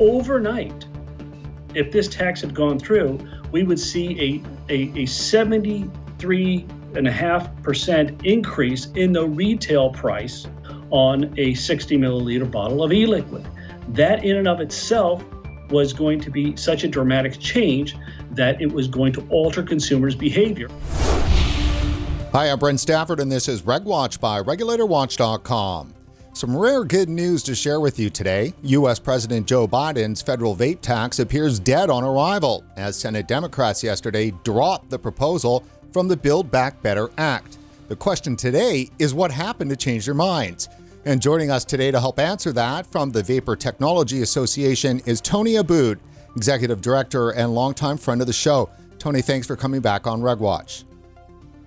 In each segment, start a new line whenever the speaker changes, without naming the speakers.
overnight, if this tax had gone through, we would see a, a, a 73.5% increase in the retail price on a 60 milliliter bottle of e liquid. That, in and of itself, was going to be such a dramatic change that it was going to alter consumers' behavior.
Hi, I'm Brent Stafford, and this is RegWatch by RegulatorWatch.com. Some rare good news to share with you today. U.S. President Joe Biden's federal vape tax appears dead on arrival, as Senate Democrats yesterday dropped the proposal from the Build Back Better Act. The question today is what happened to change their minds? And joining us today to help answer that from the Vapor Technology Association is Tony Abboud, Executive Director and longtime friend of the show. Tony, thanks for coming back on RegWatch.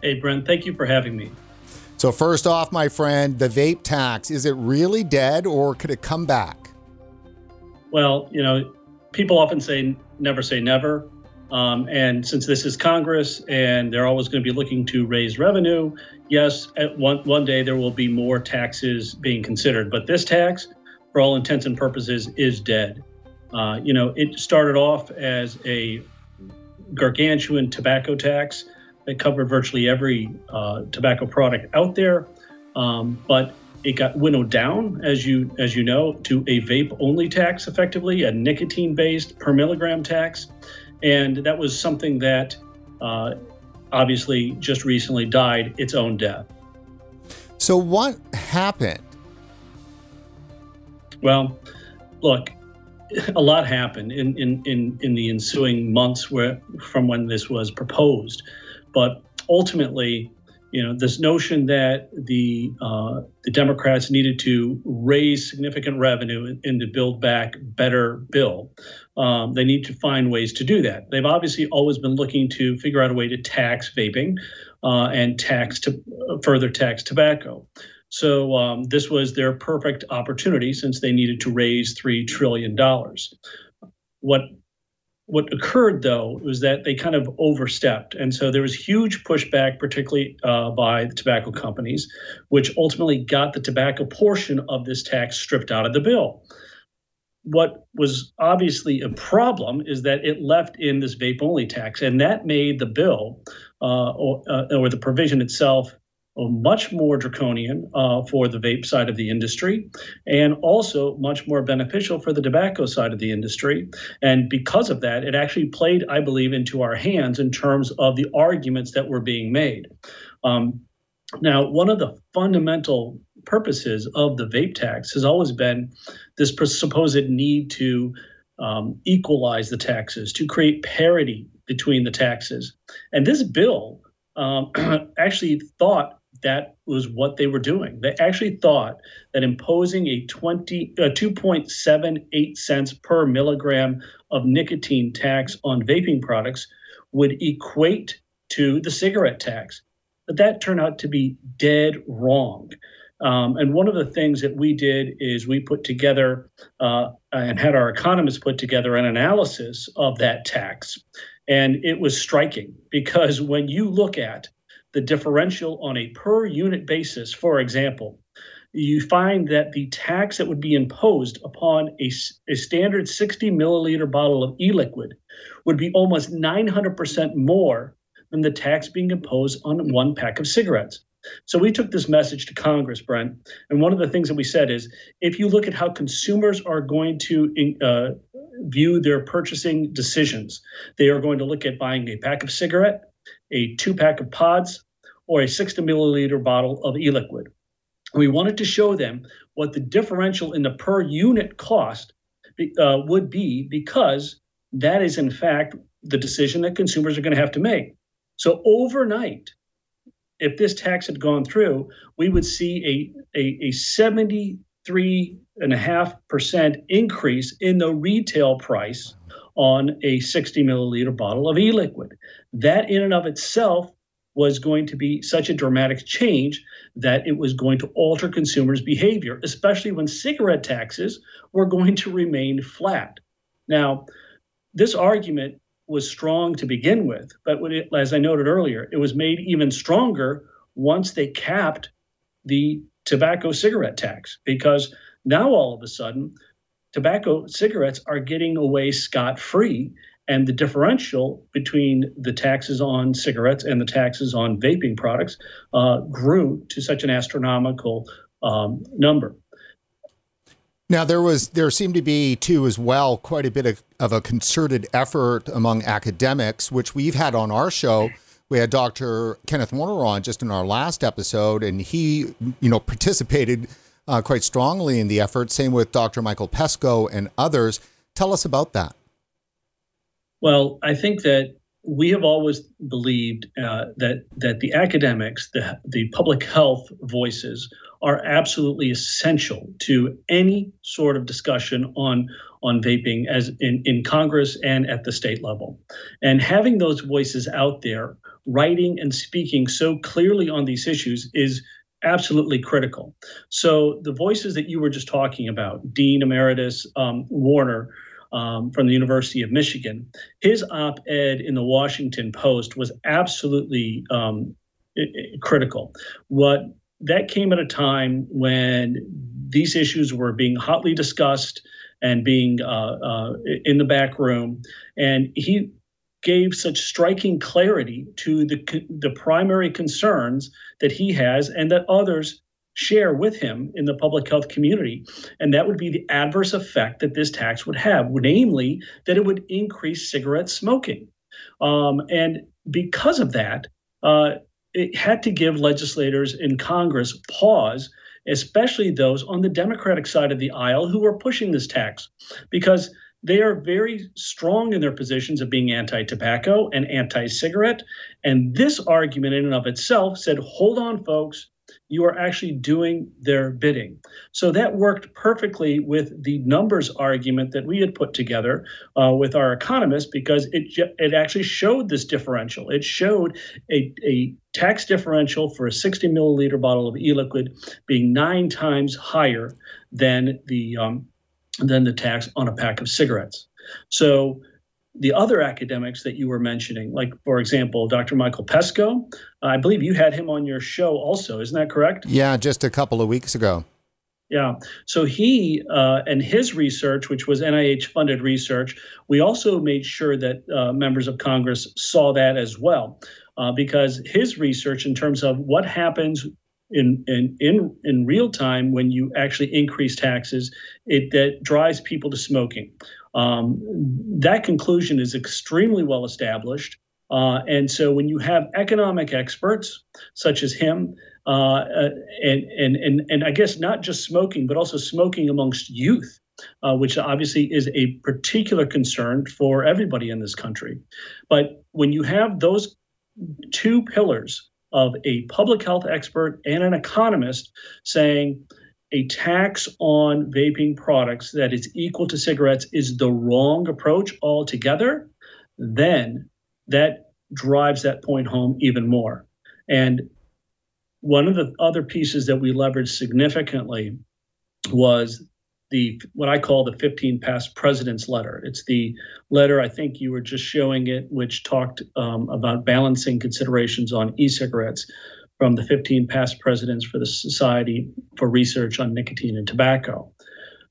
Hey, Brent, thank you for having me.
So, first off, my friend, the vape tax, is it really dead or could it come back?
Well, you know, people often say never say never. Um, and since this is Congress and they're always going to be looking to raise revenue, yes, at one, one day there will be more taxes being considered. But this tax, for all intents and purposes, is dead. Uh, you know, it started off as a gargantuan tobacco tax that covered virtually every uh, tobacco product out there. Um, but it got winnowed down, as you as you know, to a vape only tax, effectively a nicotine based per milligram tax, and that was something that uh, obviously just recently died its own death.
So what happened?
Well, look, a lot happened in, in, in, in the ensuing months where, from when this was proposed. But ultimately, you know, this notion that the uh, the Democrats needed to raise significant revenue in the Build Back Better bill, um, they need to find ways to do that. They've obviously always been looking to figure out a way to tax vaping uh, and tax to uh, further tax tobacco. So um, this was their perfect opportunity since they needed to raise three trillion dollars. What what occurred though was that they kind of overstepped. And so there was huge pushback particularly uh, by the tobacco companies which ultimately got the tobacco portion of this tax stripped out of the bill. What was obviously a problem is that it left in this vape only tax and that made the bill uh, or, uh, or the provision itself much more draconian uh, for the vape side of the industry and also much more beneficial for the tobacco side of the industry. And because of that, it actually played, I believe, into our hands in terms of the arguments that were being made. Um, now, one of the fundamental purposes of the vape tax has always been this supposed need to um, equalize the taxes, to create parity between the taxes. And this bill um, actually thought that was what they were doing. They actually thought that imposing a 20, uh, 2.78 cents per milligram of nicotine tax on vaping products would equate to the cigarette tax. But that turned out to be dead wrong. Um, and one of the things that we did is we put together uh, and had our economists put together an analysis of that tax. And it was striking because when you look at the differential on a per unit basis, for example, you find that the tax that would be imposed upon a, a standard 60 milliliter bottle of e liquid would be almost 900% more than the tax being imposed on one pack of cigarettes. So we took this message to Congress, Brent, and one of the things that we said is if you look at how consumers are going to uh, view their purchasing decisions, they are going to look at buying a pack of cigarette a two pack of pods, or a 60 milliliter bottle of e liquid. We wanted to show them what the differential in the per unit cost uh, would be because that is, in fact, the decision that consumers are going to have to make. So, overnight, if this tax had gone through, we would see a, a, a 73.5% increase in the retail price on a 60 milliliter bottle of e liquid. That, in and of itself, was going to be such a dramatic change that it was going to alter consumers' behavior, especially when cigarette taxes were going to remain flat. Now, this argument was strong to begin with, but it, as I noted earlier, it was made even stronger once they capped the tobacco cigarette tax because now all of a sudden tobacco cigarettes are getting away scot free. And the differential between the taxes on cigarettes and the taxes on vaping products uh, grew to such an astronomical um, number.
Now there was there seemed to be too as well quite a bit of, of, a concerted effort among academics, which we've had on our show. We had Dr. Kenneth Warner on just in our last episode, and he, you know, participated uh, quite strongly in the effort. Same with Dr. Michael Pesko and others. Tell us about that.
Well, I think that we have always believed uh, that that the academics, the the public health voices, are absolutely essential to any sort of discussion on on vaping as in, in Congress and at the state level. And having those voices out there writing and speaking so clearly on these issues is absolutely critical. So the voices that you were just talking about, Dean Emeritus um, Warner, um, from the University of Michigan. His op ed in the Washington Post was absolutely um, critical. What that came at a time when these issues were being hotly discussed and being uh, uh, in the back room, and he gave such striking clarity to the the primary concerns that he has and that others share with him in the public health community. And that would be the adverse effect that this tax would have, namely, that it would increase cigarette smoking. Um, and because of that, uh, it had to give legislators in Congress pause, especially those on the Democratic side of the aisle who were pushing this tax, because they are very strong in their positions of being anti tobacco and anti cigarette. And this argument, in and of itself, said, hold on, folks, you are actually doing their bidding. So that worked perfectly with the numbers argument that we had put together uh, with our economists because it it actually showed this differential. It showed a, a tax differential for a 60 milliliter bottle of e-liquid being nine times higher than the um, than the tax on a pack of cigarettes. So the other academics that you were mentioning, like, for example, Dr. Michael Pesko, I believe you had him on your show also. Isn't that correct?
Yeah, just a couple of weeks ago.
Yeah. So he uh, and his research, which was NIH funded research, we also made sure that uh, members of Congress saw that as well, uh, because his research in terms of what happens in, in in in real time when you actually increase taxes, it that drives people to smoking. Um, that conclusion is extremely well established. Uh, and so when you have economic experts such as him, uh, uh, and, and, and, and I guess not just smoking, but also smoking amongst youth, uh, which obviously is a particular concern for everybody in this country. But when you have those two pillars of a public health expert and an economist saying, a tax on vaping products that is equal to cigarettes is the wrong approach altogether, then that drives that point home even more. And one of the other pieces that we leveraged significantly was the what I call the 15 past president's letter. It's the letter I think you were just showing it, which talked um, about balancing considerations on e-cigarettes from the 15 past presidents for the Society for Research on Nicotine and Tobacco.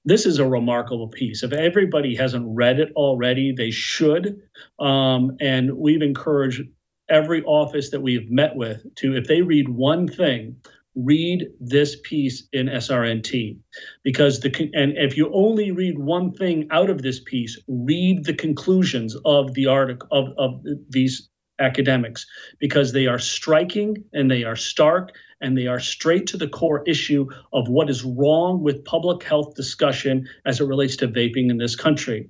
This is a remarkable piece. If everybody hasn't read it already, they should. Um, and we've encouraged every office that we've met with to, if they read one thing, read this piece in SRNT because the and if you only read one thing out of this piece, read the conclusions of the article of, of these academics because they are striking and they are stark and they are straight to the core issue of what is wrong with public health discussion as it relates to vaping in this country.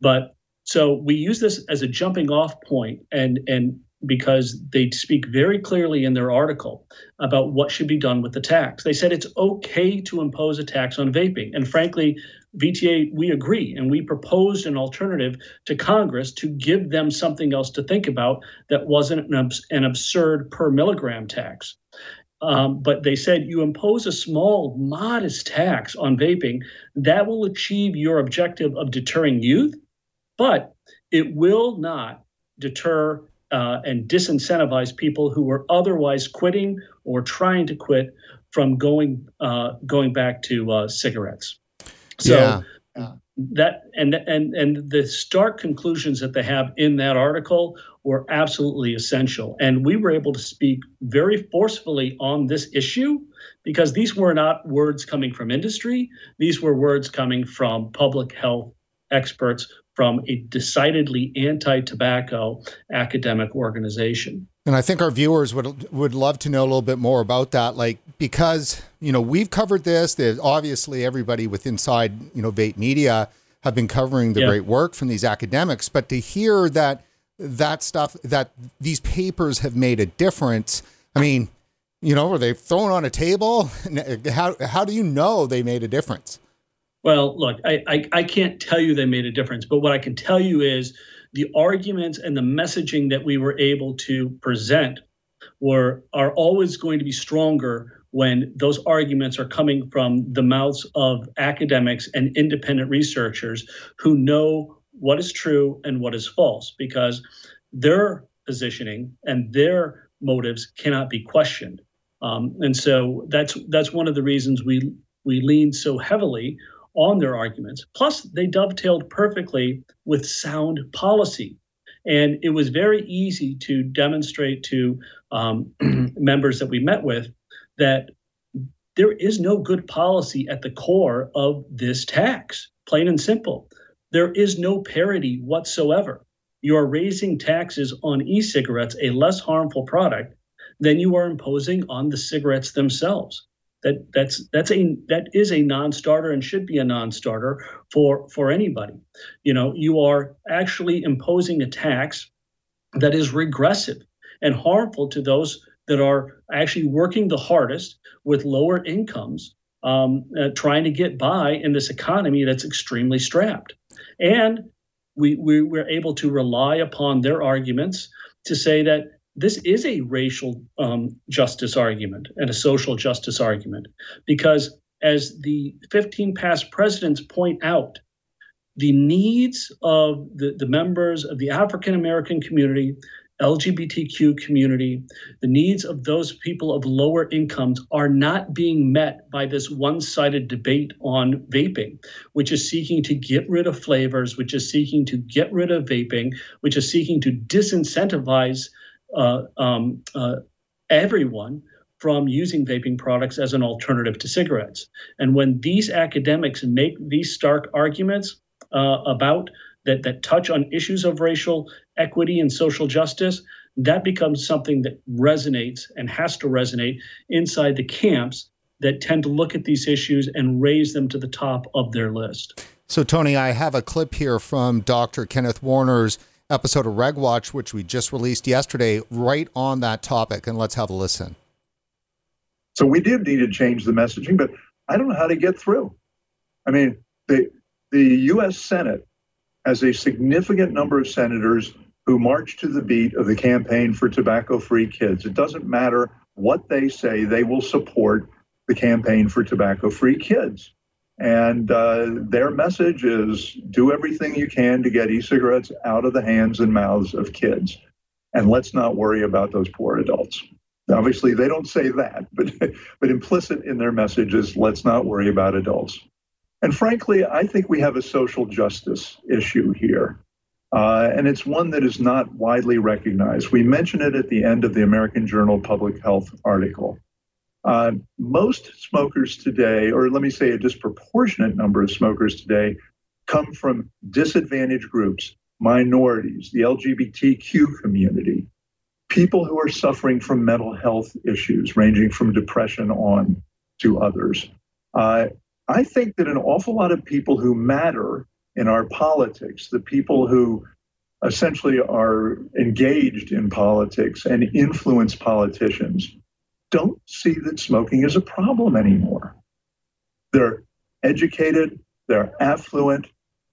But so we use this as a jumping off point and and because they speak very clearly in their article about what should be done with the tax. They said it's okay to impose a tax on vaping. And frankly, VTA, we agree, and we proposed an alternative to Congress to give them something else to think about that wasn't an, abs- an absurd per milligram tax. Um, but they said you impose a small, modest tax on vaping, that will achieve your objective of deterring youth, but it will not deter uh, and disincentivize people who were otherwise quitting or trying to quit from going uh, going back to uh, cigarettes. So
yeah.
that and and and the stark conclusions that they have in that article were absolutely essential and we were able to speak very forcefully on this issue because these were not words coming from industry these were words coming from public health experts from a decidedly anti-tobacco academic organization.
And I think our viewers would would love to know a little bit more about that like because you know we've covered this. There's obviously everybody with inside you know vape media have been covering the yeah. great work from these academics. But to hear that that stuff that these papers have made a difference i mean you know were they thrown on a table? How how do you know they made a difference
well look I, I i can't tell you they made a difference but what i can tell you is the arguments and the messaging that we were able to present were are always going to be stronger when those arguments are coming from the mouths of academics and independent researchers who know what is true and what is false because their positioning and their motives cannot be questioned. Um, and so that's that's one of the reasons we we lean so heavily on their arguments plus they dovetailed perfectly with sound policy and it was very easy to demonstrate to um, members that we met with that there is no good policy at the core of this tax, plain and simple. There is no parity whatsoever. You are raising taxes on e cigarettes, a less harmful product, than you are imposing on the cigarettes themselves. That that's that's a that is a non-starter and should be a non-starter for for anybody. You know, you are actually imposing a tax that is regressive and harmful to those that are actually working the hardest with lower incomes, um, uh, trying to get by in this economy that's extremely strapped. And we, we were able to rely upon their arguments to say that this is a racial um, justice argument and a social justice argument because as the 15 past presidents point out the needs of the, the members of the african american community LGBTQ community, the needs of those people of lower incomes are not being met by this one sided debate on vaping, which is seeking to get rid of flavors, which is seeking to get rid of vaping, which is seeking to disincentivize um, uh, everyone from using vaping products as an alternative to cigarettes. And when these academics make these stark arguments uh, about that, that touch on issues of racial equity and social justice, that becomes something that resonates and has to resonate inside the camps that tend to look at these issues and raise them to the top of their list.
So, Tony, I have a clip here from Dr. Kenneth Warner's episode of Reg Watch, which we just released yesterday, right on that topic. And let's have a listen.
So, we did need to change the messaging, but I don't know how to get through. I mean, the, the U.S. Senate has a significant number of senators who march to the beat of the campaign for tobacco free kids. It doesn't matter what they say, they will support the campaign for tobacco free kids. And uh, their message is do everything you can to get e cigarettes out of the hands and mouths of kids. And let's not worry about those poor adults. Obviously, they don't say that, but, but implicit in their message is let's not worry about adults. And frankly, I think we have a social justice issue here. Uh, and it's one that is not widely recognized. We mention it at the end of the American Journal Public Health article. Uh, most smokers today, or let me say a disproportionate number of smokers today, come from disadvantaged groups, minorities, the LGBTQ community, people who are suffering from mental health issues, ranging from depression on to others. Uh, I think that an awful lot of people who matter in our politics, the people who essentially are engaged in politics and influence politicians, don't see that smoking is a problem anymore. They're educated, they're affluent,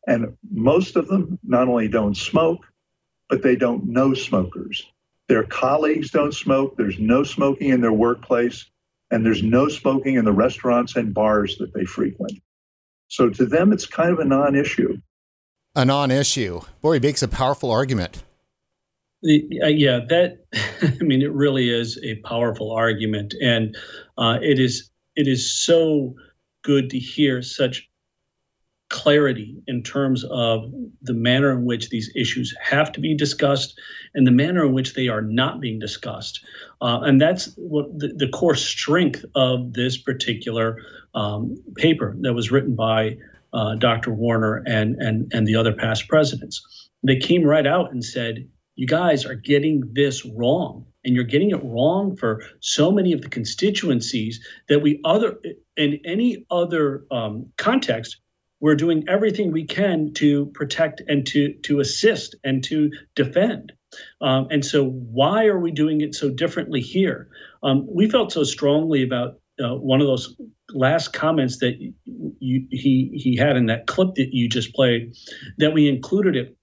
and most of them not only don't smoke, but they don't know smokers. Their colleagues don't smoke, there's no smoking in their workplace, and there's no smoking in the restaurants and bars that they frequent. So to them, it's kind of a non issue.
A non issue. Boy, he makes a powerful argument.
Yeah, that, I mean, it really is a powerful argument. And uh, it is it is so good to hear such clarity in terms of the manner in which these issues have to be discussed and the manner in which they are not being discussed. Uh, and that's what the, the, core strength of this particular um, paper that was written by uh, Dr. Warner and, and, and the other past presidents. They came right out and said, you guys are getting this wrong and you're getting it wrong for so many of the constituencies that we other in any other um, context we're doing everything we can to protect and to to assist and to defend. Um, and so why are we doing it so differently here? Um, we felt so strongly about uh, one of those last comments that you, he he had in that clip that you just played that we included it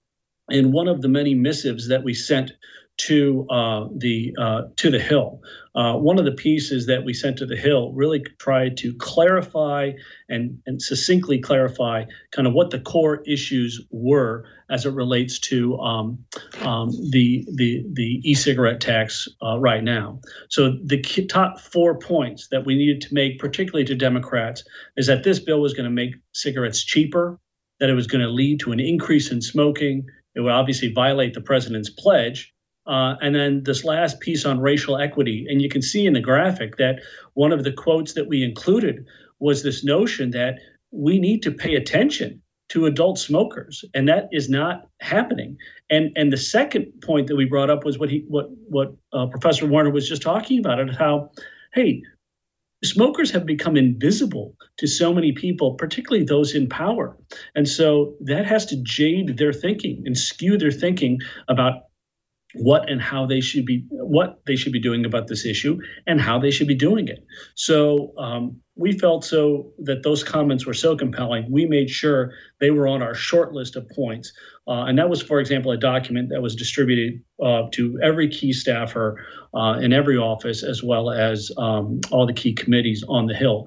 in one of the many missives that we sent to uh, the uh, to the Hill. Uh, one of the pieces that we sent to the Hill really tried to clarify and, and succinctly clarify kind of what the core issues were as it relates to um, um, the the the e-cigarette tax uh, right now. So the top four points that we needed to make, particularly to Democrats, is that this bill was going to make cigarettes cheaper, that it was going to lead to an increase in smoking. It would obviously violate the president's pledge uh, and then this last piece on racial equity. And you can see in the graphic that one of the quotes that we included was this notion that we need to pay attention to adult smokers, and that is not happening. And and the second point that we brought up was what he what what uh, Professor Warner was just talking about, and how, hey, smokers have become invisible to so many people, particularly those in power. And so that has to jade their thinking and skew their thinking about what and how they should be what they should be doing about this issue and how they should be doing it. So um, we felt so that those comments were so compelling. We made sure they were on our short list of points. Uh, and that was for example a document that was distributed uh, to every key staffer uh, in every office as well as um, all the key committees on the hill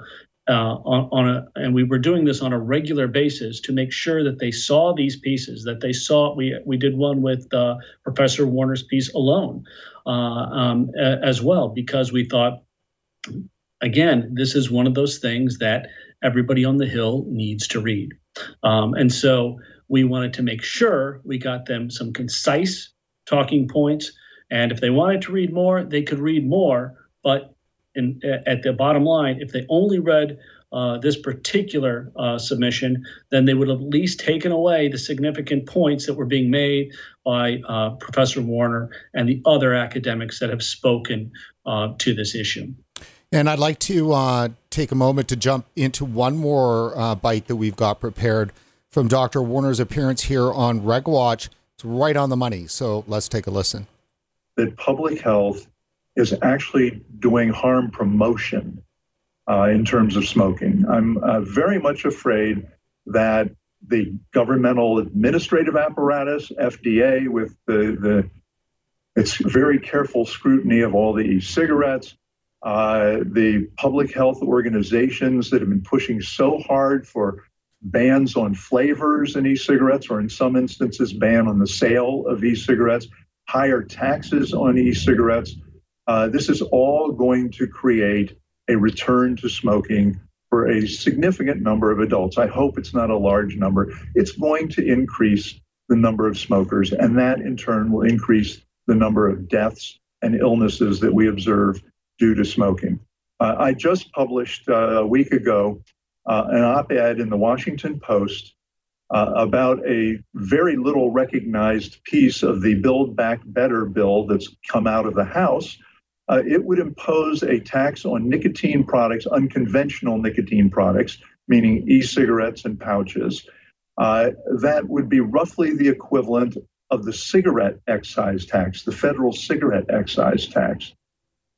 uh, on, on a, and we were doing this on a regular basis to make sure that they saw these pieces, that they saw. We we did one with uh, Professor Warner's piece alone, uh, um, as well, because we thought, again, this is one of those things that everybody on the Hill needs to read, um, and so we wanted to make sure we got them some concise talking points, and if they wanted to read more, they could read more, but in, at the bottom line, if they only read uh, this particular uh, submission, then they would have at least taken away the significant points that were being made by uh, Professor Warner and the other academics that have spoken uh, to this issue.
And I'd like to uh, take a moment to jump into one more uh, bite that we've got prepared from Dr. Warner's appearance here on RegWatch. It's right on the money. So let's take a listen.
That public health is actually doing harm promotion uh, in terms of smoking. I'm uh, very much afraid that the governmental administrative apparatus, FDA, with the, the its very careful scrutiny of all the e-cigarettes, uh, the public health organizations that have been pushing so hard for bans on flavors in e-cigarettes, or in some instances, ban on the sale of e-cigarettes, higher taxes on e-cigarettes. Uh, this is all going to create a return to smoking for a significant number of adults. I hope it's not a large number. It's going to increase the number of smokers, and that in turn will increase the number of deaths and illnesses that we observe due to smoking. Uh, I just published uh, a week ago uh, an op ed in the Washington Post uh, about a very little recognized piece of the Build Back Better bill that's come out of the House uh, it would impose a tax on nicotine products, unconventional nicotine products, meaning e cigarettes and pouches. Uh, that would be roughly the equivalent of the cigarette excise tax, the federal cigarette excise tax.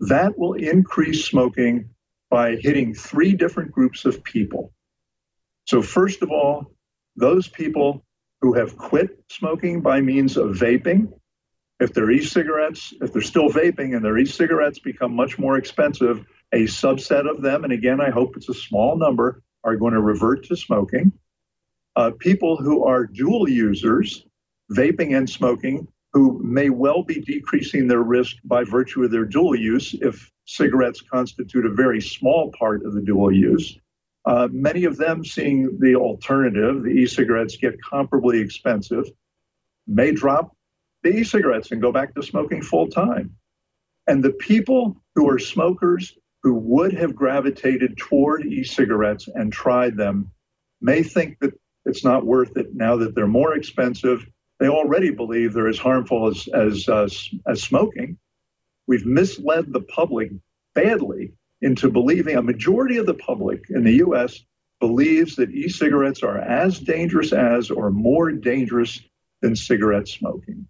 That will increase smoking by hitting three different groups of people. So, first of all, those people who have quit smoking by means of vaping, if their e-cigarettes, if they're still vaping and their e-cigarettes become much more expensive, a subset of them, and again, I hope it's a small number, are going to revert to smoking. Uh, people who are dual users, vaping and smoking, who may well be decreasing their risk by virtue of their dual use if cigarettes constitute a very small part of the dual use. uh, many of them seeing the alternative, the e-cigarettes get comparably expensive, may drop the e-cigarettes and go back to smoking full time. And the people who are smokers who would have gravitated toward e-cigarettes and tried them may think that it's not worth it now that they're more expensive. They already believe they're as harmful as as uh, as smoking. We've misled the public badly into believing a majority of the public in the US believes that e cigarettes are as dangerous as or more dangerous than cigarette smoking.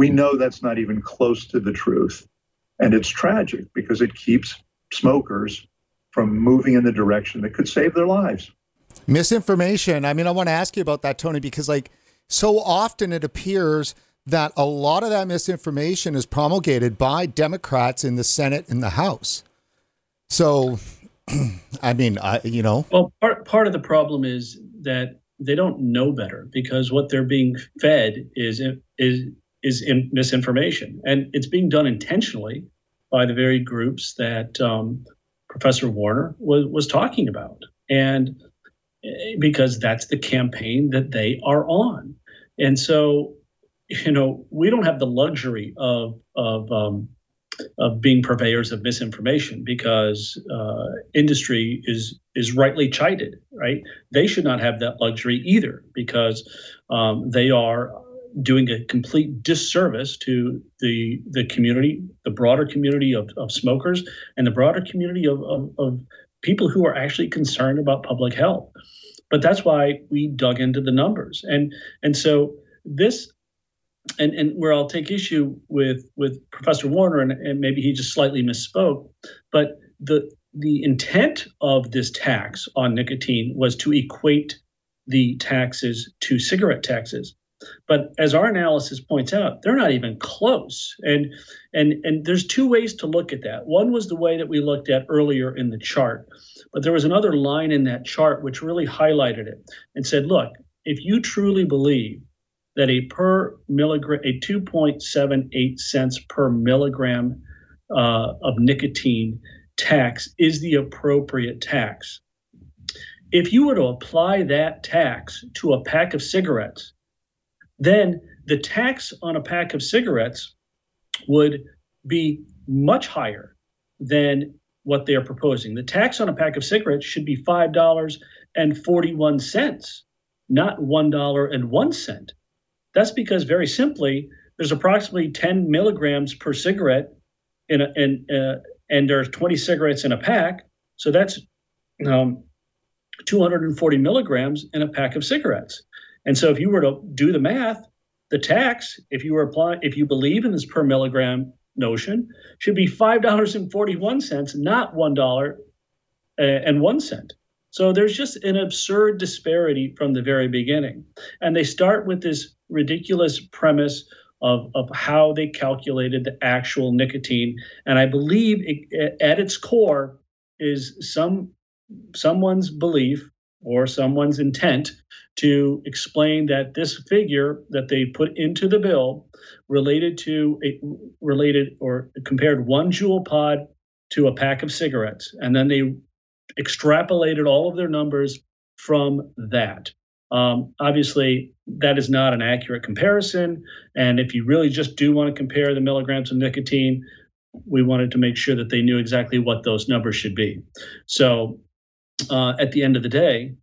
We know that's not even close to the truth. And it's tragic because it keeps smokers from moving in the direction that could save their lives.
Misinformation. I mean, I want to ask you about that, Tony, because like so often it appears that a lot of that misinformation is promulgated by Democrats in the Senate and the House. So, I mean, I, you know.
Well, part, part of the problem is that they don't know better because what they're being fed is is is misinformation, and it's being done intentionally by the very groups that um, Professor Warner was was talking about, and eh, because that's the campaign that they are on, and so you know we don't have the luxury of of um, of being purveyors of misinformation because uh, industry is is rightly chided right? They should not have that luxury either because um, they are doing a complete disservice to the the community the broader community of, of smokers and the broader community of, of, of people who are actually concerned about public health but that's why we dug into the numbers and and so this and and where I'll take issue with with Professor Warner, and, and maybe he just slightly misspoke, but the the intent of this tax on nicotine was to equate the taxes to cigarette taxes. But as our analysis points out, they're not even close. And and and there's two ways to look at that. One was the way that we looked at earlier in the chart, but there was another line in that chart which really highlighted it and said, look, if you truly believe that a per milligram, a 2.78 cents per milligram uh, of nicotine tax is the appropriate tax. If you were to apply that tax to a pack of cigarettes, then the tax on a pack of cigarettes would be much higher than what they are proposing. The tax on a pack of cigarettes should be $5.41, not $1.01. That's because very simply, there's approximately 10 milligrams per cigarette in a, in, uh, and there's 20 cigarettes in a pack. So that's um, 240 milligrams in a pack of cigarettes. And so if you were to do the math, the tax, if you were if you believe in this per milligram notion, should be five dollars and forty-one cents, not one dollar and one cent. So there's just an absurd disparity from the very beginning. And they start with this ridiculous premise of, of how they calculated the actual nicotine. And I believe it, at its core is some someone's belief or someone's intent to explain that this figure that they put into the bill related to a related or compared one JUUL pod to a pack of cigarettes and then they extrapolated all of their numbers from that. Um, obviously, that is not an accurate comparison. And if you really just do want to compare the milligrams of nicotine, we wanted to make sure that they knew exactly what those numbers should be. So uh, at the end of the day,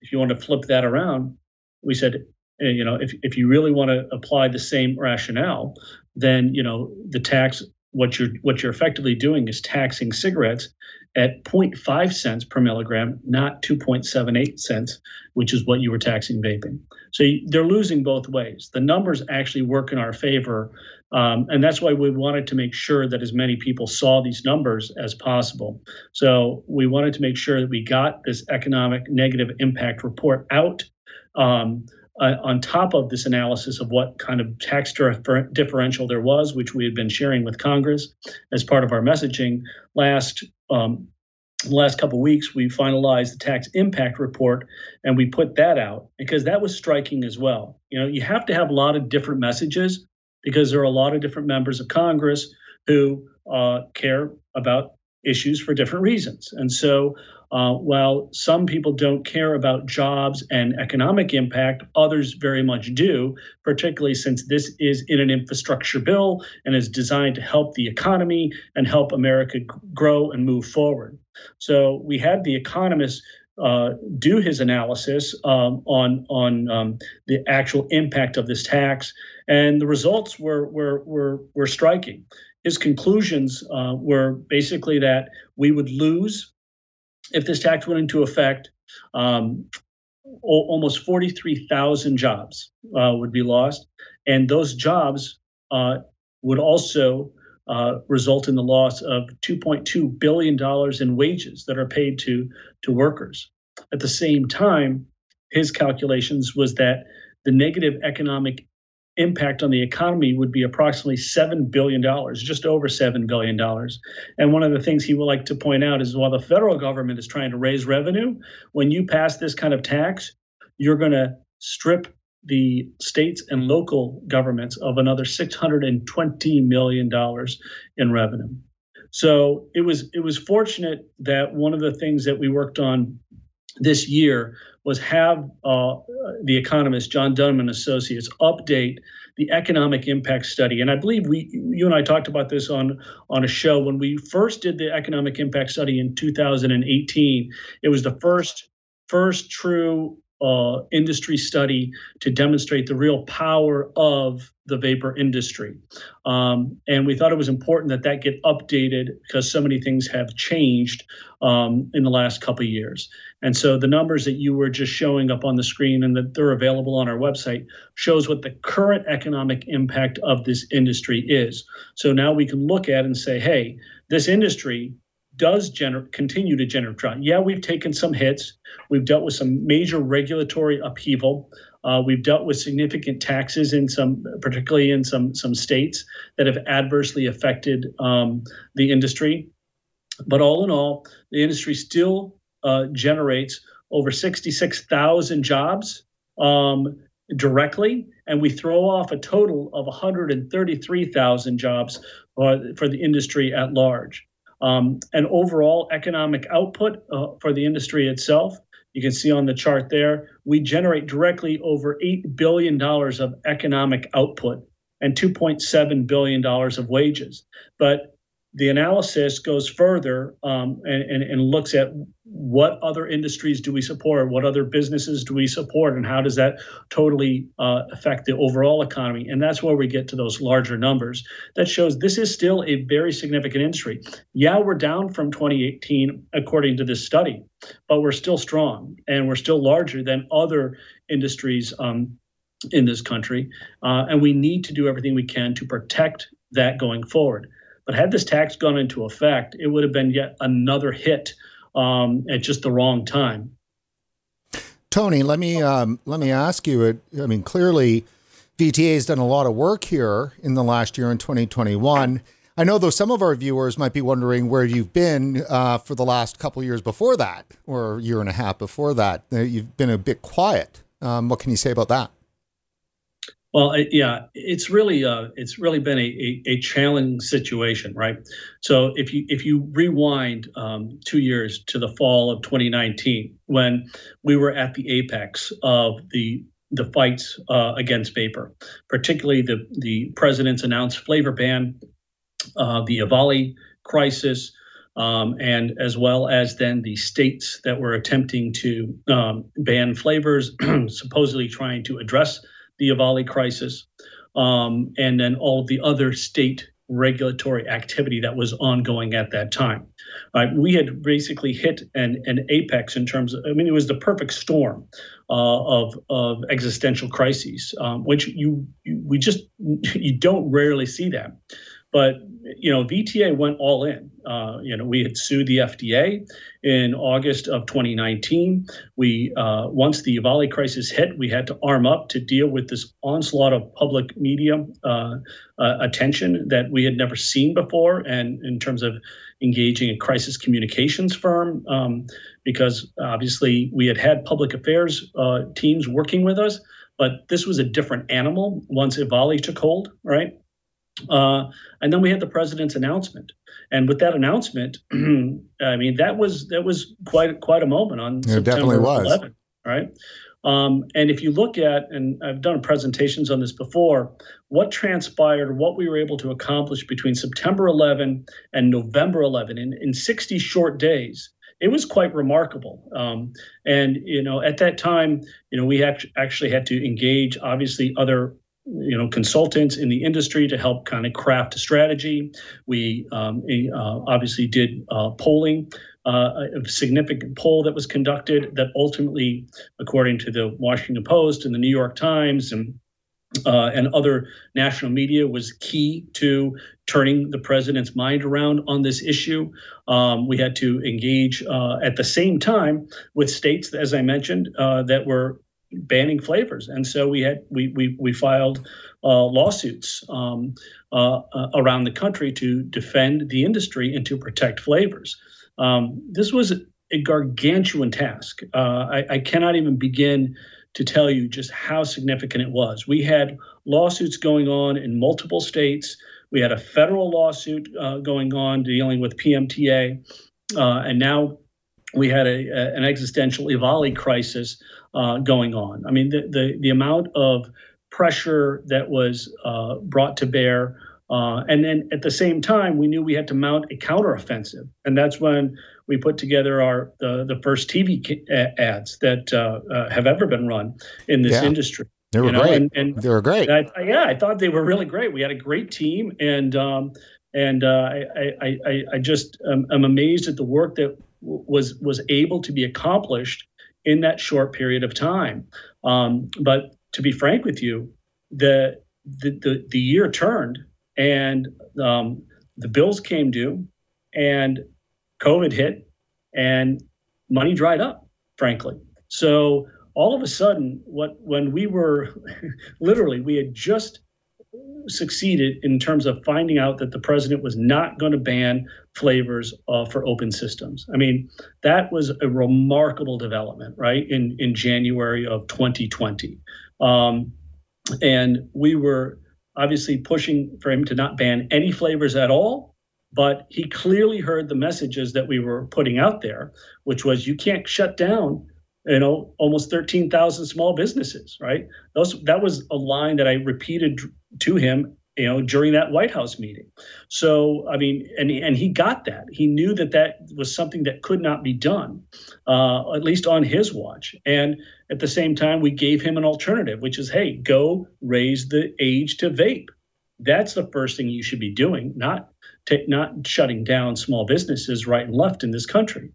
if you want to flip that around, we said, eh, you know, if, if you really want to apply the same rationale, then, you know, the tax, what you're what you're effectively doing is taxing cigarettes at 0.5 cents per milligram, not 2.78 cents, which is what you were taxing vaping. So they're losing both ways. The numbers actually work in our favor. Um, and that's why we wanted to make sure that as many people saw these numbers as possible. So we wanted to make sure that we got this economic negative impact report out. Um, uh, on top of this analysis of what kind of tax differential there was, which we had been sharing with Congress as part of our messaging last um, last couple weeks, we finalized the tax impact report and we put that out because that was striking as well. You know, you have to have a lot of different messages because there are a lot of different members of Congress who uh, care about issues for different reasons. And so, uh, while some people don't care about jobs and economic impact, others very much do, particularly since this is in an infrastructure bill and is designed to help the economy and help America grow and move forward. So, we had the economists uh, do his analysis um, on on um, the actual impact of this tax, and the results were were were, were striking. His conclusions uh, were basically that we would lose if this tax went into effect. Um, almost 43,000 jobs uh, would be lost, and those jobs uh, would also uh, result in the loss of 2.2 billion dollars in wages that are paid to to workers. At the same time, his calculations was that the negative economic impact on the economy would be approximately $7 billion, just over $7 billion. And one of the things he would like to point out is while the federal government is trying to raise revenue, when you pass this kind of tax, you're going to strip the states and local governments of another $620 million in revenue. So it was it was fortunate that one of the things that we worked on this year was have uh, the economist John Dunham and Associates update the economic impact study. And I believe we, you and I talked about this on on a show when we first did the economic impact study in 2018. It was the first first true uh, industry study to demonstrate the real power of the vapor industry. Um, and we thought it was important that that get updated because so many things have changed um, in the last couple years. And so the numbers that you were just showing up on the screen and that they're available on our website shows what the current economic impact of this industry is. So now we can look at and say, hey, this industry does gener- continue to generate drought. Yeah, we've taken some hits. We've dealt with some major regulatory upheaval. Uh, we've dealt with significant taxes in some, particularly in some some states that have adversely affected um, the industry. But all in all, the industry still uh, generates over 66,000 jobs um, directly, and we throw off a total of 133,000 jobs uh, for the industry at large. Um, and overall economic output uh, for the industry itself, you can see on the chart there, we generate directly over $8 billion of economic output and $2.7 billion of wages. But the analysis goes further um, and, and, and, looks at what other industries do we support, what other businesses do we support, and how does that totally uh, affect the overall economy. And that's where we get to those larger numbers. That shows this is still a very significant industry. Yeah, we're down from 2018 according to this study, but we're still strong and we're still larger than other industries um, in this country. Uh, and we need to do everything we can to protect that going forward. But had this tax gone into effect, it would have been yet another hit um, at just the wrong time.
Tony, let me um, let me ask you. I mean, clearly, VTA has done a lot of work here in the last year in 2021. I know, though, some of our viewers might be wondering where you've been uh, for the last couple years before that, or year and a half before that. Uh, you've been a bit quiet. Um, what can you say about that?
Well, yeah, it's really uh, it's really been a, a, a, challenging situation, right? So if you if you rewind um, two years to the fall of 2019, when we were at the apex of the the fights uh, against vapor, particularly the the president's announced flavor ban, uh, the EVALI crisis, um, and as well as then the states that were attempting to um, ban flavors, supposedly trying to address the EVALI crisis, um, and then all of the other state regulatory activity that was ongoing at that time. Uh, we had basically hit an, an apex in terms of, I mean, it was the perfect storm uh, of, of existential crises, um, which you, you, we just, you don't rarely see that. But you know, VTA went all in. Uh, you know, we had sued the FDA in August of 2019. We uh, once the EVALI crisis hit, we had to arm up to deal with this onslaught of public media uh, uh, attention that we had never seen before, and in terms of engaging a crisis communications firm, um, because obviously we had had public affairs uh, teams working with us, but this was a different animal once EVALI took hold, right? Uh, and then we had the president's announcement. And with that announcement, I mean that was that was quite quite a moment on
It
September
definitely was.
11th, right? Um, and if you look at, and I've done presentations on this before, what transpired, what we were able to accomplish between September 11 and November 11 in, in 60 short days, it was quite remarkable. Um, and you know, at that time, you know, we act- actually had to engage, obviously, other you know consultants in the industry to help kind of craft a strategy. We um, uh, obviously did uh, polling uh, a significant poll that was conducted that ultimately, according to the Washington Post and the New York Times and uh, and other national media, was key to turning the president's mind around on this issue. Um, we had to engage uh, at the same time with states, as I mentioned, uh, that were banning flavors, and so we had we we we filed uh, lawsuits um, uh, uh, around the country to defend the industry and to protect flavors. Um, this was a gargantuan task. Uh, I, I, cannot even begin to tell you just how significant it was. We had lawsuits going on in multiple states. We had a federal lawsuit uh, going on dealing with PMTA, uh, and now we had a, a, an existential EVALI crisis uh, going on. I mean, the, the, the amount of pressure that was uh, brought to bear uh, and then at the same time, we knew we had to mount a counteroffensive, and that's when we put together our the, the first TV ads that uh, uh, have ever been run in this
yeah.
industry.
They were
you know?
great.
And, and
they were great.
I, yeah, I thought they were really great. We had a great team, and um, and uh, I, I, I I just um, am amazed at the work that w- was was able to be accomplished in that short period of time. Um, but to be frank with you, the the, the, the year turned and um, the bills came due, and COVID hit, and money dried up, frankly. So all of a sudden, what when we were literally we had just succeeded in terms of finding out that the president was not going to ban flavors uh, for open systems. I mean, that was a remarkable development, right? In in January of 2020, um, and we were obviously pushing for him to not ban any flavors at all. But he clearly heard the messages that we were putting out there, which was you can't shut down, you know, almost 13,000 small businesses, right? Those that was a line that I repeated to him you know, during that White House meeting. So, I mean, and and he got that. He knew that that was something that could not be done, uh, at least on his watch. And at the same time, we gave him an alternative, which is, hey, go raise the age to vape. That's the first thing you should be doing, not take, not shutting down small businesses right and left in this country.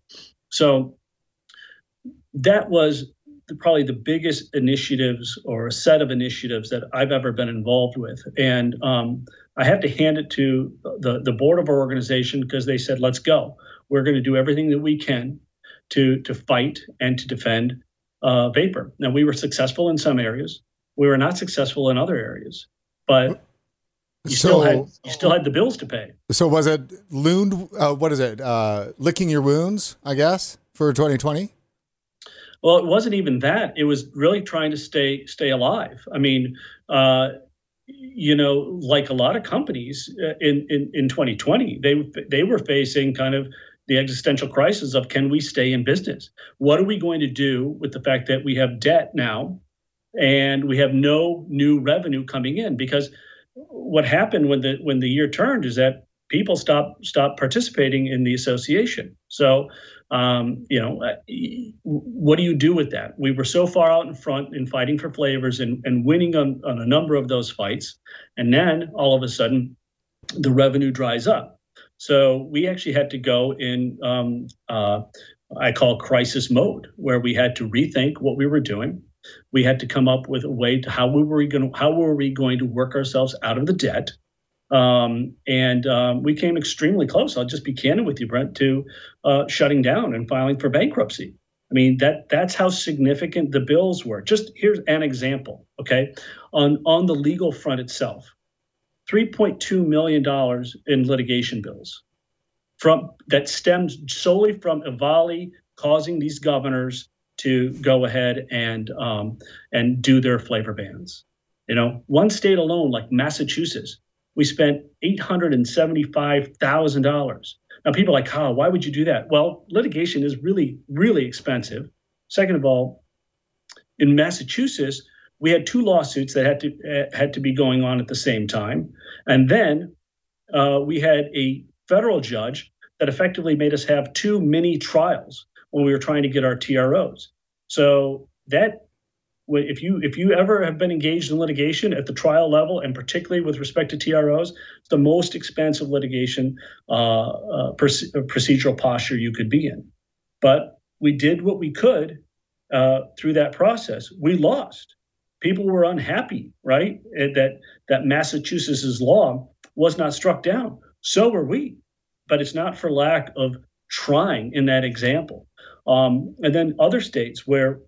So that was probably the biggest initiatives or a set of initiatives that I've ever been involved with. And um, I have to hand it to the, the board of our organization because they said, let's go. We're going to do everything that we can to, to fight and to defend uh, vapor. Now, we were successful in some areas. We were not successful in other areas, but you
so,
still had you still had the bills to pay.
So was it looned? Uh, what is it? Uh, licking your wounds, I guess, for 2020.
Well, it wasn't even that. It was really trying to stay stay alive. I mean, uh, you know, like a lot of companies uh, in, in in 2020, they they were facing kind of the existential crisis of can we stay in business? What are we going to do with the fact that we have debt now, and we have no new revenue coming in? Because what happened when the when the year turned is that people stopped stopped participating in the association. So um, you know, uh, what do you do with that? We were so far out in front in fighting for flavors and, and winning on, on a number of those fights. And then all of a sudden, the revenue dries up. So we actually had to go in, um, uh, I call crisis mode, where we had to rethink what we were doing. We had to come up with a way to how we were going to, how were we going to work ourselves out of the debt um, and um, we came extremely close. I'll just be candid with you, Brent, to uh, shutting down and filing for bankruptcy. I mean that that's how significant the bills were. Just here's an example, okay? On on the legal front itself, 3.2 million dollars in litigation bills from that stems solely from EVALI causing these governors to go ahead and um, and do their flavor bans. You know, one state alone, like Massachusetts, we spent $875,000. Now, people are like, oh, why would you do that? Well, litigation is really, really expensive. Second of all, in Massachusetts, we had two lawsuits that had to uh, had to be going on at the same time, and then uh, we had a federal judge that effectively made us have two mini trials when we were trying to get our TROs. So that if you if you ever have been engaged in litigation at the trial level and particularly with respect to TROs, it's the most expensive litigation uh, uh, procedural posture you could be in. But we did what we could uh, through that process. We lost. People were unhappy, right? That that Massachusetts's law was not struck down. So were we, but it's not for lack of trying in that example. Um, and then other states where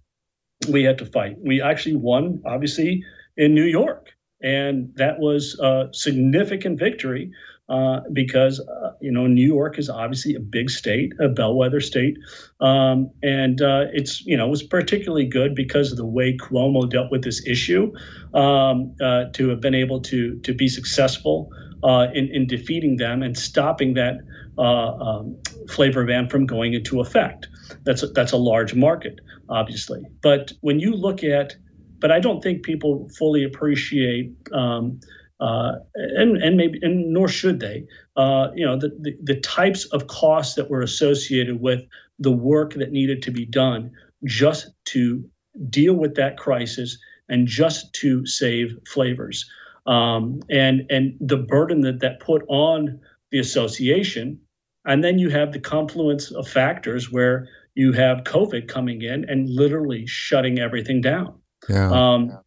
we had to fight. We actually won, obviously, in New York. And that was a significant victory uh, because, uh, you know, New York is obviously a big state, a bellwether state. Um, and uh, it's, you know, was particularly good because of the way Cuomo dealt with this issue um, uh, to have been able to, to be successful uh, in, in defeating them and stopping that uh, um, flavor ban from going into effect. That's a, that's a large market obviously. But when you look at, but I don't think people fully appreciate, um, uh, and and maybe and nor should they, uh, you know, the, the the types of costs that were associated with the work that needed to be done just to deal with that crisis and just to save flavors. Um, and and the burden that that put on the association, and then you have the confluence of factors where you have COVID coming in and literally shutting everything down.
Yeah. Um,
yeah.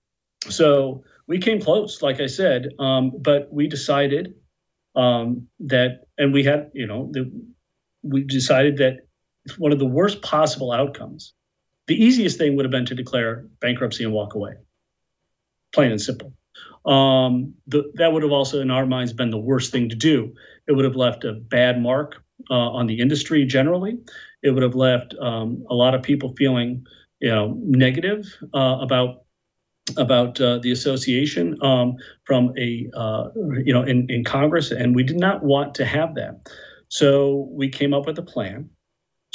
So we came close, like I said, um, but we decided um, that, and we had, you know, the, we decided that one of the worst possible outcomes, the easiest thing would have been to declare bankruptcy and walk away, plain and simple. Um, the, that would have also, in our minds, been the worst thing to do. It would have left a bad mark uh, on the industry generally. It would have left um, a lot of people feeling, you know, negative uh, about about uh, the association um, from a uh, you know in, in Congress, and we did not want to have that. So we came up with a plan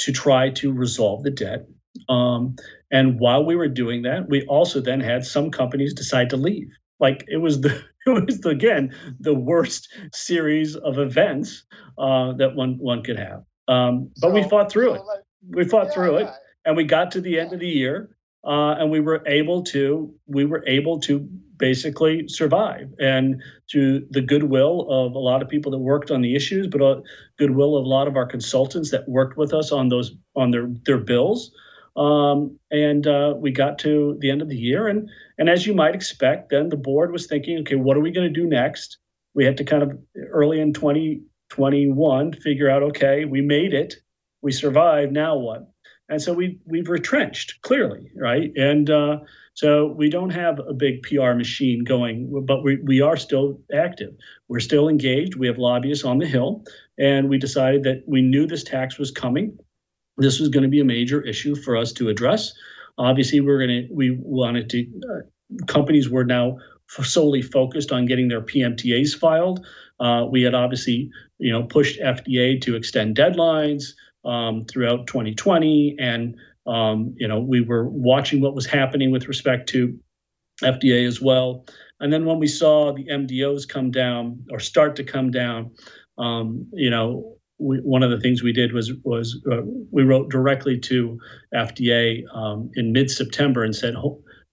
to try to resolve the debt. Um, and while we were doing that, we also then had some companies decide to leave. Like it was the it was the, again the worst series of events uh, that one one could have. Um, but so, we fought through so it. Like, we fought yeah, through it, and we got to the end of the year, uh, and we were able to we were able to basically survive, and through the goodwill of a lot of people that worked on the issues, but uh, goodwill of a lot of our consultants that worked with us on those on their their bills. Um, and uh, we got to the end of the year, and and as you might expect, then the board was thinking, okay, what are we going to do next? We had to kind of early in 20 21 figure out okay we made it we survived now what? And so we we've retrenched clearly right? And uh, so we don't have a big pr machine going but we, we are still active. We're still engaged. We have lobbyists on the hill and we decided that we knew this tax was coming. This was going to be a major issue for us to address. Obviously we're going to we wanted to uh, companies were now solely focused on getting their pmtas filed uh, we had obviously, you know, pushed FDA to extend deadlines um, throughout 2020, and um, you know, we were watching what was happening with respect to FDA as well. And then when we saw the MDOs come down or start to come down, um, you know, we, one of the things we did was was uh, we wrote directly to FDA um, in mid September and said,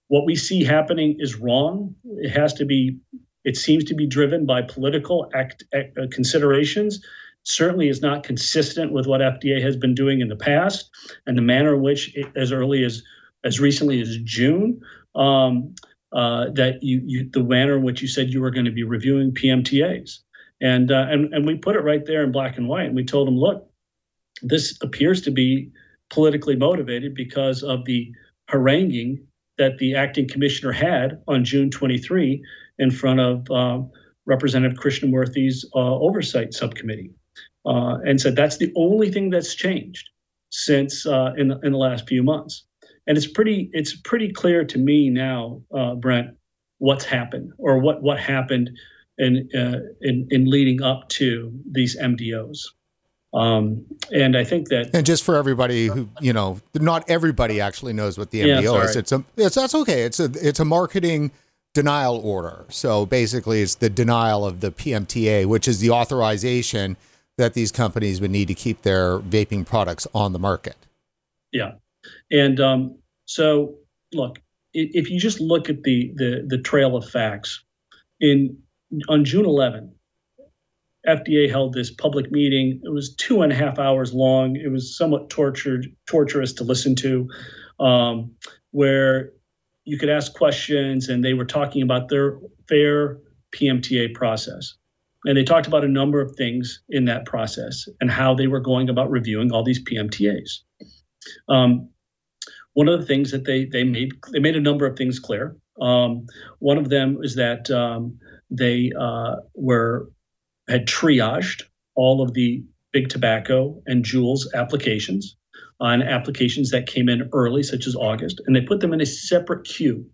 what we see happening is wrong. It has to be it seems to be driven by political act, act, uh, considerations. Certainly is not consistent with what FDA has been doing in the past and the manner in which, it, as early as as recently as June, um, uh, that you, you the manner in which you said you were going to be reviewing PMTAs, and uh, and and we put it right there in black and white, and we told them, look, this appears to be politically motivated because of the haranguing that the acting commissioner had on June 23 in front of uh, Representative Krishnamoorthi's uh, oversight subcommittee, uh, and said that's the only thing that's changed since uh, in the, in the last few months. And it's pretty it's pretty clear to me now, uh, Brent, what's happened or what what happened in, uh, in, in leading up to these MDOs. Um, and I think that,
and just for everybody who you know, not everybody actually knows what the MDO yeah, is. It's a, it's that's okay. It's a, it's a marketing denial order. So basically, it's the denial of the PMTA, which is the authorization that these companies would need to keep their vaping products on the market.
Yeah, and um, so look, if you just look at the the the trail of facts, in on June 11, FDA held this public meeting. It was two and a half hours long. It was somewhat tortured, torturous to listen to, um, where you could ask questions, and they were talking about their fair PMTA process. And they talked about a number of things in that process and how they were going about reviewing all these PMTAs. Um, one of the things that they they made they made a number of things clear. Um, one of them is that um, they uh, were had triaged all of the big tobacco and JUUL's applications on applications that came in early, such as August, and they put them in a separate queue.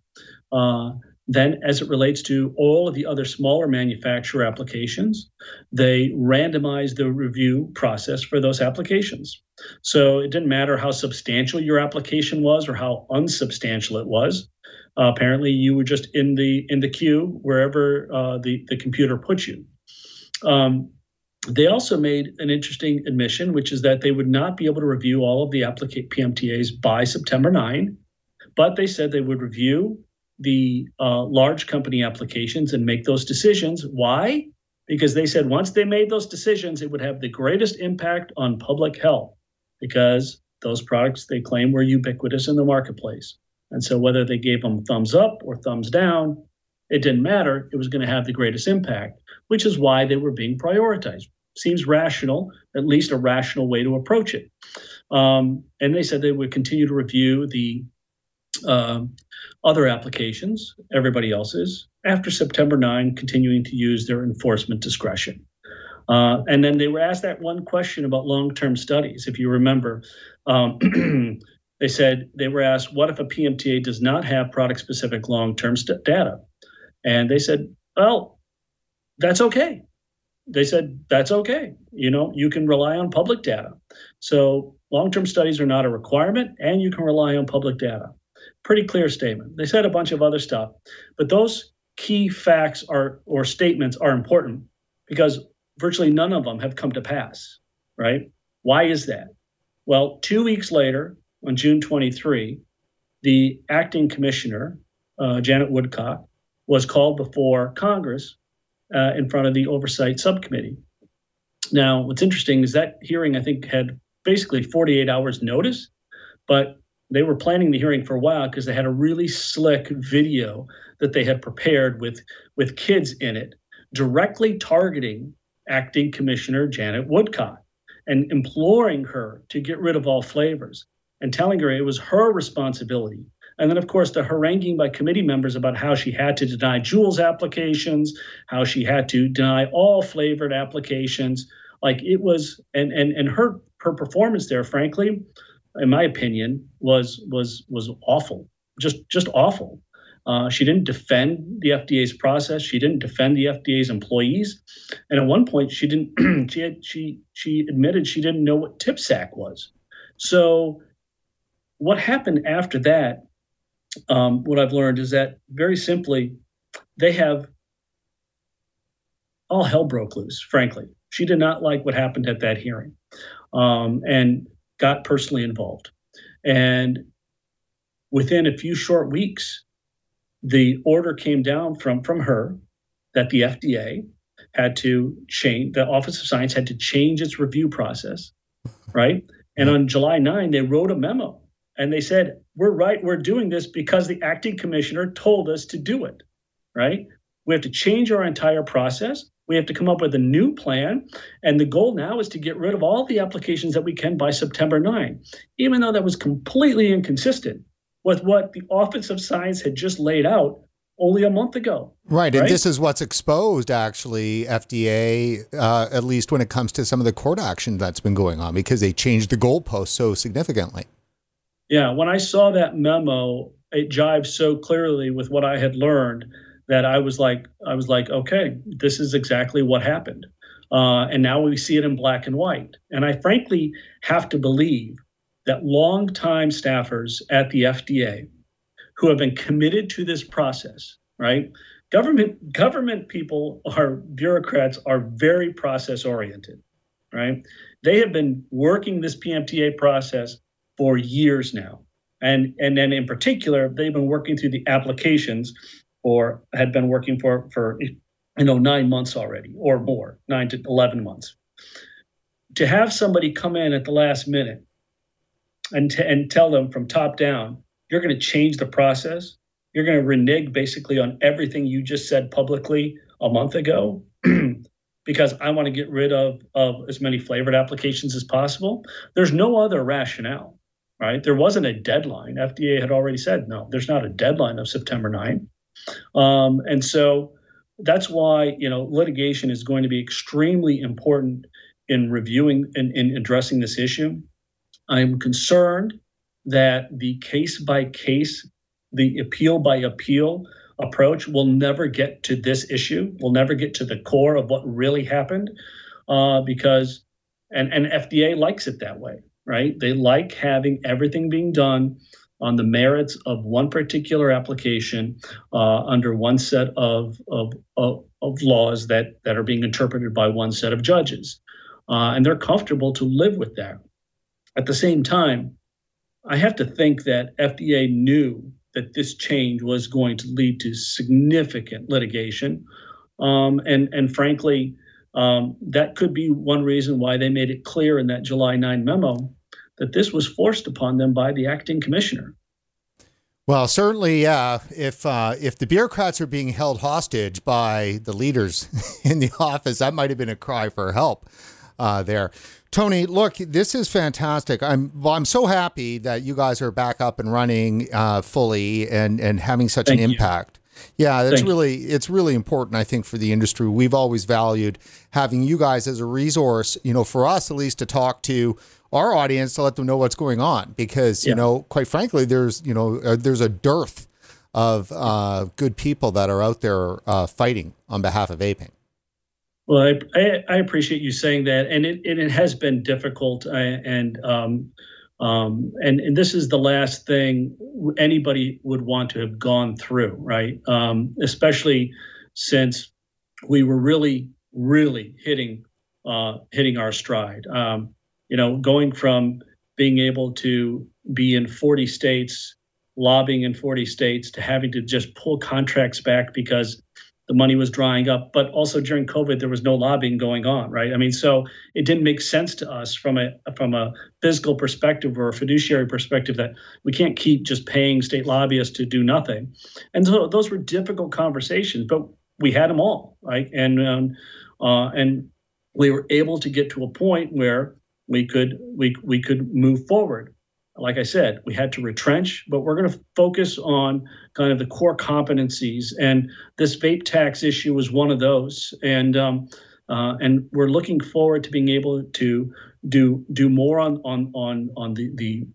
Uh, then, as it relates to all of the other smaller manufacturer applications, they randomized the review process for those applications. So it didn't matter how substantial your application was or how unsubstantial it was. Uh, apparently, you were just in the in the queue wherever uh, the the computer put you. Um, they also made an interesting admission, which is that they would not be able to review all of the applica- PMTAs by September 9, but they said they would review the uh, large company applications and make those decisions. Why? Because they said once they made those decisions, it would have the greatest impact on public health because those products they claim were ubiquitous in the marketplace. And so whether they gave them thumbs up or thumbs down, it didn't matter. It was going to have the greatest impact, which is why they were being prioritized. Seems rational, at least a rational way to approach it. Um, and they said they would continue to review the uh, other applications, everybody else's, after September 9, continuing to use their enforcement discretion. Uh, and then they were asked that one question about long term studies. If you remember, um, they said they were asked, What if a PMTA does not have product specific long term st- data? And they said, Well, that's okay. They said, That's okay. You know, you can rely on public data. So long term studies are not a requirement, and you can rely on public data. Pretty clear statement. They said a bunch of other stuff, but those key facts are or statements are important because virtually none of them have come to pass, right? Why is that? Well, two weeks later, on June 23, the acting commissioner, uh, Janet Woodcock, was called before Congress uh, in front of the oversight subcommittee. Now, what's interesting is that hearing, I think, had basically 48 hours notice, but they were planning the hearing for a while because they had a really slick video that they had prepared with with kids in it directly targeting acting commissioner Janet Woodcock and imploring her to get rid of all flavors and telling her it was her responsibility. And then, of course, the haranguing by committee members about how she had to deny JUUL's applications, how she had to deny all flavored applications. Like it was, and and and her her performance there, frankly, in my opinion, was was was awful, just just awful. Uh, she didn't defend the FDA's process. She didn't defend the FDA's employees, and at one point, she didn't. she had, she she admitted she didn't know what TPSAC was. So, what happened after that? Um, what I've learned is that very simply, they have all hell broke loose. Frankly, she did not like what happened at that hearing, um, and got personally involved. And within a few short weeks, the order came down from from her that the FDA had to change the Office of Science had to change its review process, right? And on July 9, they wrote a memo and they said, "We're right, we're doing this because the acting commissioner told us to do it." Right? We have to change our entire process. We have to come up with a new plan. And the goal now is to get rid of all the applications that we can by September 9, even though that was completely inconsistent with what the Office of Science had just laid out only a month ago.
Right. right? And this is what's exposed, actually, FDA, uh, at least when it comes to some of the court action that's been going on, because they changed the goalpost so significantly.
Yeah. When I saw that memo, it jives so clearly with what I had learned that I was like, I was like, okay, this is exactly what happened. Uh, and now we see it in black and white. And I frankly have to believe that longtime staffers at the FDA who have been committed to this process, right? Government government people are bureaucrats are very process oriented, right? They have been working this PMTA process for years now. And and then in particular, they've been working through the applications or had been working for for you know nine months already or more, nine to eleven months. To have somebody come in at the last minute and t- and tell them from top down, you're going to change the process. You're going to renege basically on everything you just said publicly a month ago. because I want to get rid of, of as many flavored applications as possible. There's no other rationale, right? There wasn't a deadline. FDA had already said, no, there's not a deadline of September 9. Um, and so that's why you know litigation is going to be extremely important in reviewing and in, in addressing this issue. I'm concerned that the case by case, the appeal by appeal approach will never get to this issue. We'll never get to the core of what really happened, uh, because and and FDA likes it that way, right? They like having everything being done on the merits of one particular application uh, under one set of, of, of, laws that, that are being interpreted by one set of judges. Uh, and they're comfortable to live with that. At the same time, I have to think that FDA knew that this change was going to lead to significant litigation. Um, and, and frankly, um, that could be one reason why they made it clear in that July 9 memo that this was forced upon them by the acting commissioner.
Well, certainly, yeah. If uh, if the bureaucrats are being held hostage by the leaders in the office, that might have been a cry for help uh, there. Tony, look, this is fantastic. I'm well, I'm so happy that you guys are back up and running uh, fully and and having such Thank an you. impact. Yeah, that's Thank really it's really important I think for the industry. We've always valued having you guys as a resource, you know, for us at least to talk to our audience to let them know what's going on because yeah. you know quite frankly there's you know uh, there's a dearth of uh, good people that are out there uh, fighting on behalf of vaping
well I, I, I, appreciate you saying that and it, it has been difficult uh, and um, um, and, and this is the last thing anybody would want to have gone through right? Um, especially since we were really really hitting uh, hitting our stride. Um, you know, going from being able to be in 40 states, lobbying in 40 states, to having to just pull contracts back because the money was drying up. But also during COVID, there was no lobbying going on, right? I mean, so it didn't make sense to us from a from a physical perspective or a fiduciary perspective that we can't keep just paying state lobbyists to do nothing. And so those were difficult conversations, but we had them all, right? And um, uh, and we were able to get to a point where we could we we could move forward. Like I said, we had to retrench, but we're going to focus on kind of the core competencies, and this vape tax issue was one of those. And um, uh, and we're looking forward to being able to do do more on on on on the the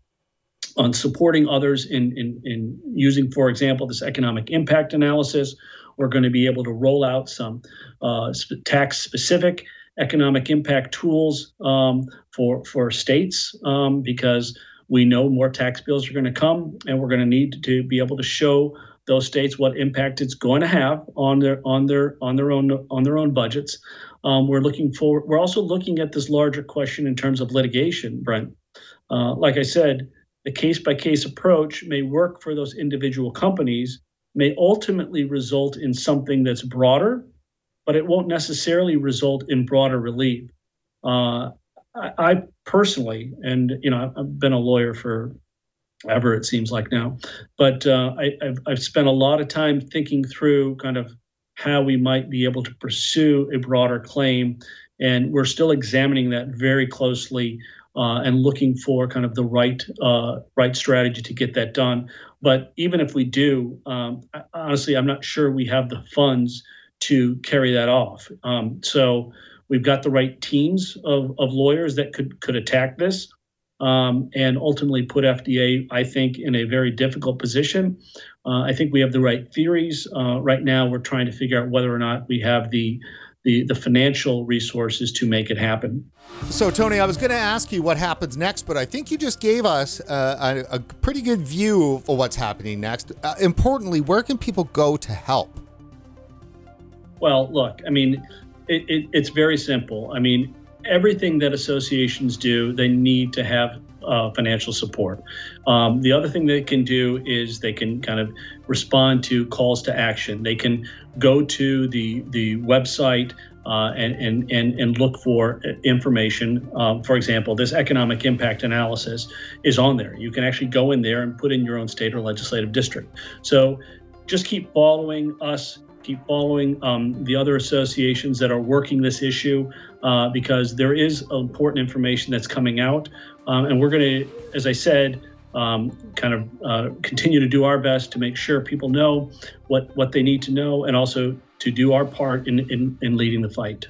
on supporting others in, in, in using, for example, this economic impact analysis. We're going to be able to roll out some uh, tax specific economic impact tools um, for for states um, because we know more tax bills are going to come, and we're going to need to be able to show those states what impact it's going to have on their on their on their own on their own budgets. Um, we're looking for. We're also looking at this larger question in terms of litigation, Brent. Uh, like I said, the case by case approach may work for those individual companies, may ultimately result in something that's broader but it won't necessarily result in broader relief. Uh, I, I, personally, and you know, I've been a lawyer for ever it seems like now, but uh, I, have I've spent a lot of time thinking through kind of how we might be able to pursue a broader claim, and we're still examining that very closely. Uh, and looking for kind of the right uh, right strategy to get that done. But even if we do, um, honestly, I'm not sure we have the funds to carry that off. Um, so we've got the right teams of, of lawyers that could could attack this. um, and ultimately put FDA, I think, in a very difficult position. Uh, I think we have the right theories. Uh, right now, we're trying to figure out whether or not we have the the, the financial resources to make it happen.
So, Tony, I was going to ask you what happens next, but I think you just gave us uh, a, a, pretty good view of what's happening next. Uh, importantly, where can people go to help?
Well, look, I mean, it, it, it's very simple. I mean, everything that associations do, they need to have uh, financial support. Um, the other thing they can do is they can kind of respond to calls to action. They can go to the the website uh, and, and, and, and look for information. Um, for example, this economic impact analysis is on there. You can actually go in there and put in your own state or legislative district. So just keep following us keep following um, the other associations that are working this issue uh, because there is important information that's coming out. Um, and we're going to, as I said, um, kind of uh, continue to do our best to make sure people know what, what they need to know and also to do our part in, in, in leading the fight.